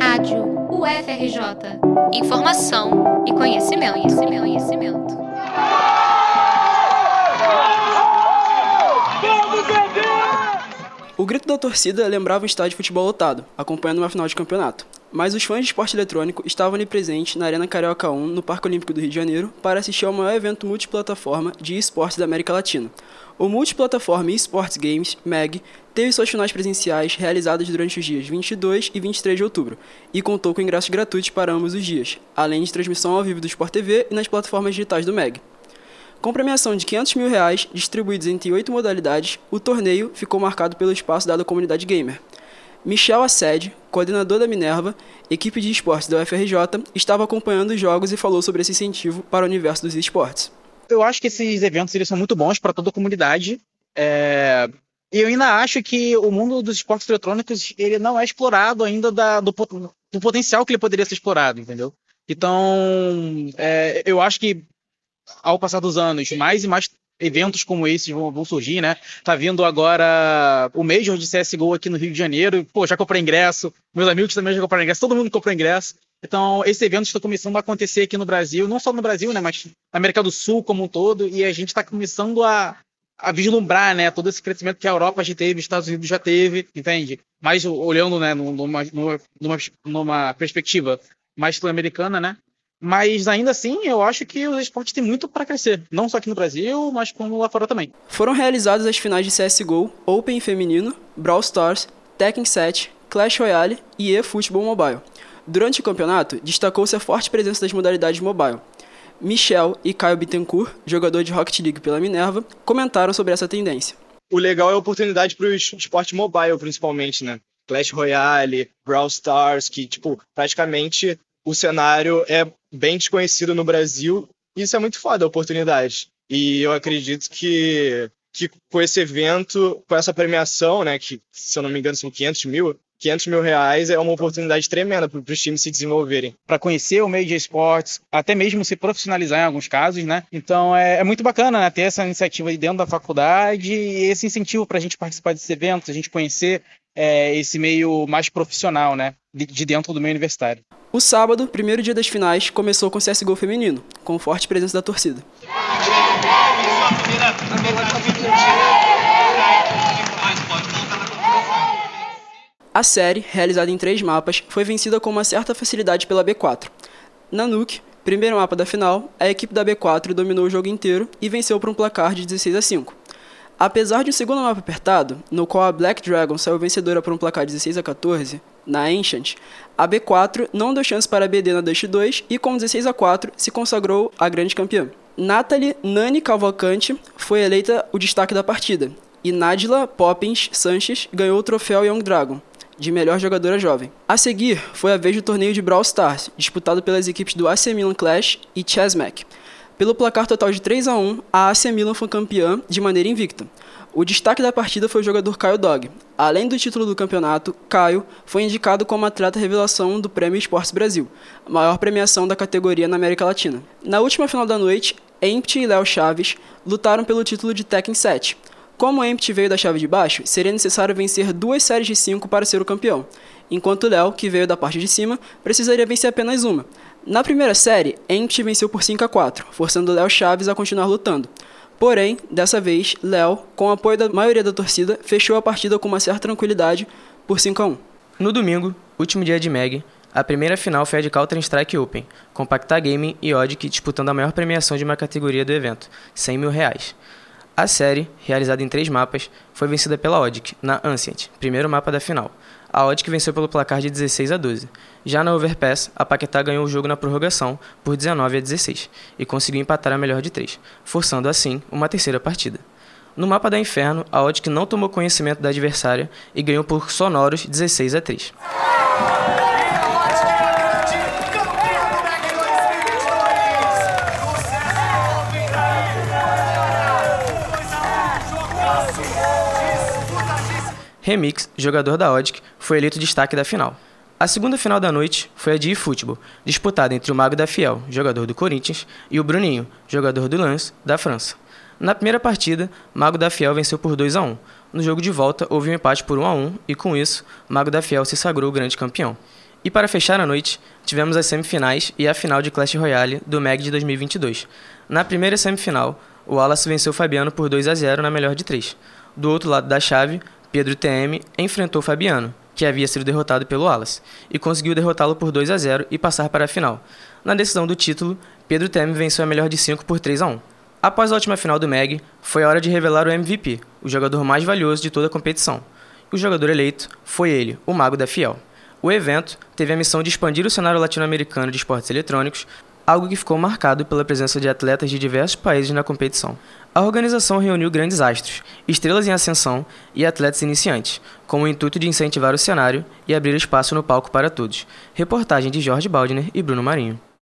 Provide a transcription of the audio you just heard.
Rádio UFRJ. Informação e conhecimento, conhecimento, conhecimento. O grito da torcida lembrava um estádio de futebol lotado, acompanhando uma final de campeonato. Mas os fãs de esporte eletrônico estavam ali presentes na Arena Carioca 1, no Parque Olímpico do Rio de Janeiro, para assistir ao maior evento multiplataforma de esportes da América Latina. O Multiplataforma Esports Games, MEG, teve suas finais presenciais realizadas durante os dias 22 e 23 de outubro, e contou com ingressos gratuitos para ambos os dias, além de transmissão ao vivo do Sport TV e nas plataformas digitais do MEG. Com premiação de 500 mil reais, distribuídos entre oito modalidades, o torneio ficou marcado pelo espaço dado à comunidade gamer. Michel Assed, coordenador da Minerva, equipe de esportes da UFRJ, estava acompanhando os jogos e falou sobre esse incentivo para o universo dos esportes. Eu acho que esses eventos eles são muito bons para toda a comunidade. É... E eu ainda acho que o mundo dos esportes eletrônicos ele não é explorado ainda da, do, do potencial que ele poderia ser explorado, entendeu? Então, é, eu acho que ao passar dos anos, mais e mais eventos como esses vão, vão, surgir, né? Tá vindo agora o Major de CSGO aqui no Rio de Janeiro. Pô, já comprei ingresso. Meus amigos também já compraram ingresso. Todo mundo comprou ingresso. Então, esse evento está começando a acontecer aqui no Brasil. Não só no Brasil, né? Mas na América do Sul como um todo. E a gente está começando a, a vislumbrar, né? Todo esse crescimento que a Europa já teve, os Estados Unidos já teve, entende? Mas olhando, né? Numa, numa, numa perspectiva mais sul-americana, né? Mas ainda assim, eu acho que os esportes têm muito para crescer, não só aqui no Brasil, mas como lá fora também. Foram realizadas as finais de CSGO, Open feminino, Brawl Stars, Tekken 7, Clash Royale e eFootball Mobile. Durante o campeonato, destacou-se a forte presença das modalidades mobile. Michel e Caio Bittencourt, jogador de Rocket League pela Minerva, comentaram sobre essa tendência. O legal é a oportunidade para o esporte mobile, principalmente, né? Clash Royale, Brawl Stars, que, tipo, praticamente o cenário é bem desconhecido no Brasil. Isso é muito foda, a oportunidade. E eu acredito que, que com esse evento, com essa premiação, né, que se eu não me engano são 500 mil, 500 mil reais é uma oportunidade tremenda para os times se desenvolverem. Para conhecer o meio de esportes, até mesmo se profissionalizar em alguns casos, né? Então é, é muito bacana né, ter essa iniciativa dentro da faculdade e esse incentivo para a gente participar desses eventos, a gente conhecer é, esse meio mais profissional, né? De, de dentro do meio universitário. O sábado, primeiro dia das finais, começou com CSGO feminino, com forte presença da torcida. A série, realizada em três mapas, foi vencida com uma certa facilidade pela B4. Na Nuke, primeiro mapa da final, a equipe da B4 dominou o jogo inteiro e venceu por um placar de 16 a 5. Apesar de um segundo mapa apertado, no qual a Black Dragon saiu vencedora por um placar de 16 a 14, na Ancient, a B4 não deu chance para a BD na Dust 2 e com 16 a 4 se consagrou a grande campeã. Natalie Nani Cavalcante foi eleita o destaque da partida e Nadila Poppins Sanches ganhou o troféu Young Dragon de melhor jogadora jovem. A seguir foi a vez do torneio de Brawl Stars, disputado pelas equipes do AC Milan Clash e Chessmac. Pelo placar total de 3 a 1, a AC Milan foi campeã de maneira invicta. O destaque da partida foi o jogador Caio Dog. Além do título do campeonato, Caio foi indicado como atleta revelação do Prêmio Esportes Brasil, a maior premiação da categoria na América Latina. Na última final da noite, Empty e Léo Chaves lutaram pelo título de Tekken 7. Como Empty veio da chave de baixo, seria necessário vencer duas séries de 5 para ser o campeão, enquanto Léo, que veio da parte de cima, precisaria vencer apenas uma. Na primeira série, Empty venceu por 5 a 4, forçando Léo Chaves a continuar lutando. Porém, dessa vez, Léo, com o apoio da maioria da torcida, fechou a partida com uma certa tranquilidade por 5 a 1. No domingo, último dia de Meg, a primeira final foi a de Counter-Strike Open, com Pacta Gaming e Odic disputando a maior premiação de uma categoria do evento, 100 mil reais. A série, realizada em três mapas, foi vencida pela Odic, na Ancient, primeiro mapa da final, a Odic venceu pelo placar de 16 a 12. Já na Overpass, a Paquetá ganhou o jogo na prorrogação por 19 a 16 e conseguiu empatar a melhor de três, forçando assim uma terceira partida. No mapa da Inferno, a Odic não tomou conhecimento da adversária e ganhou por sonoros 16 a 3. Remix, jogador da Odic, foi eleito destaque da final. A segunda final da noite foi a de eFootball, disputada entre o Mago da Fiel, jogador do Corinthians, e o Bruninho, jogador do Lens, da França. Na primeira partida, Mago da Fiel venceu por 2 a 1. No jogo de volta, houve um empate por 1 a 1 e com isso, Mago da Fiel se sagrou o grande campeão. E para fechar a noite, tivemos as semifinais e a final de Clash Royale do MEG de 2022. Na primeira semifinal, o Wallace venceu Fabiano por 2 a 0 na melhor de 3. Do outro lado da chave, Pedro TM enfrentou Fabiano, que havia sido derrotado pelo Wallace, e conseguiu derrotá-lo por 2 a 0 e passar para a final. Na decisão do título, Pedro TM venceu a melhor de 5 por 3 a 1. Após a última final do MEG, foi a hora de revelar o MVP, o jogador mais valioso de toda a competição. O jogador eleito foi ele, o Mago da Fiel. O evento teve a missão de expandir o cenário latino-americano de esportes eletrônicos, algo que ficou marcado pela presença de atletas de diversos países na competição. A organização reuniu grandes astros, estrelas em ascensão e atletas iniciantes, com o intuito de incentivar o cenário e abrir espaço no palco para todos. Reportagem de Jorge Baldner e Bruno Marinho.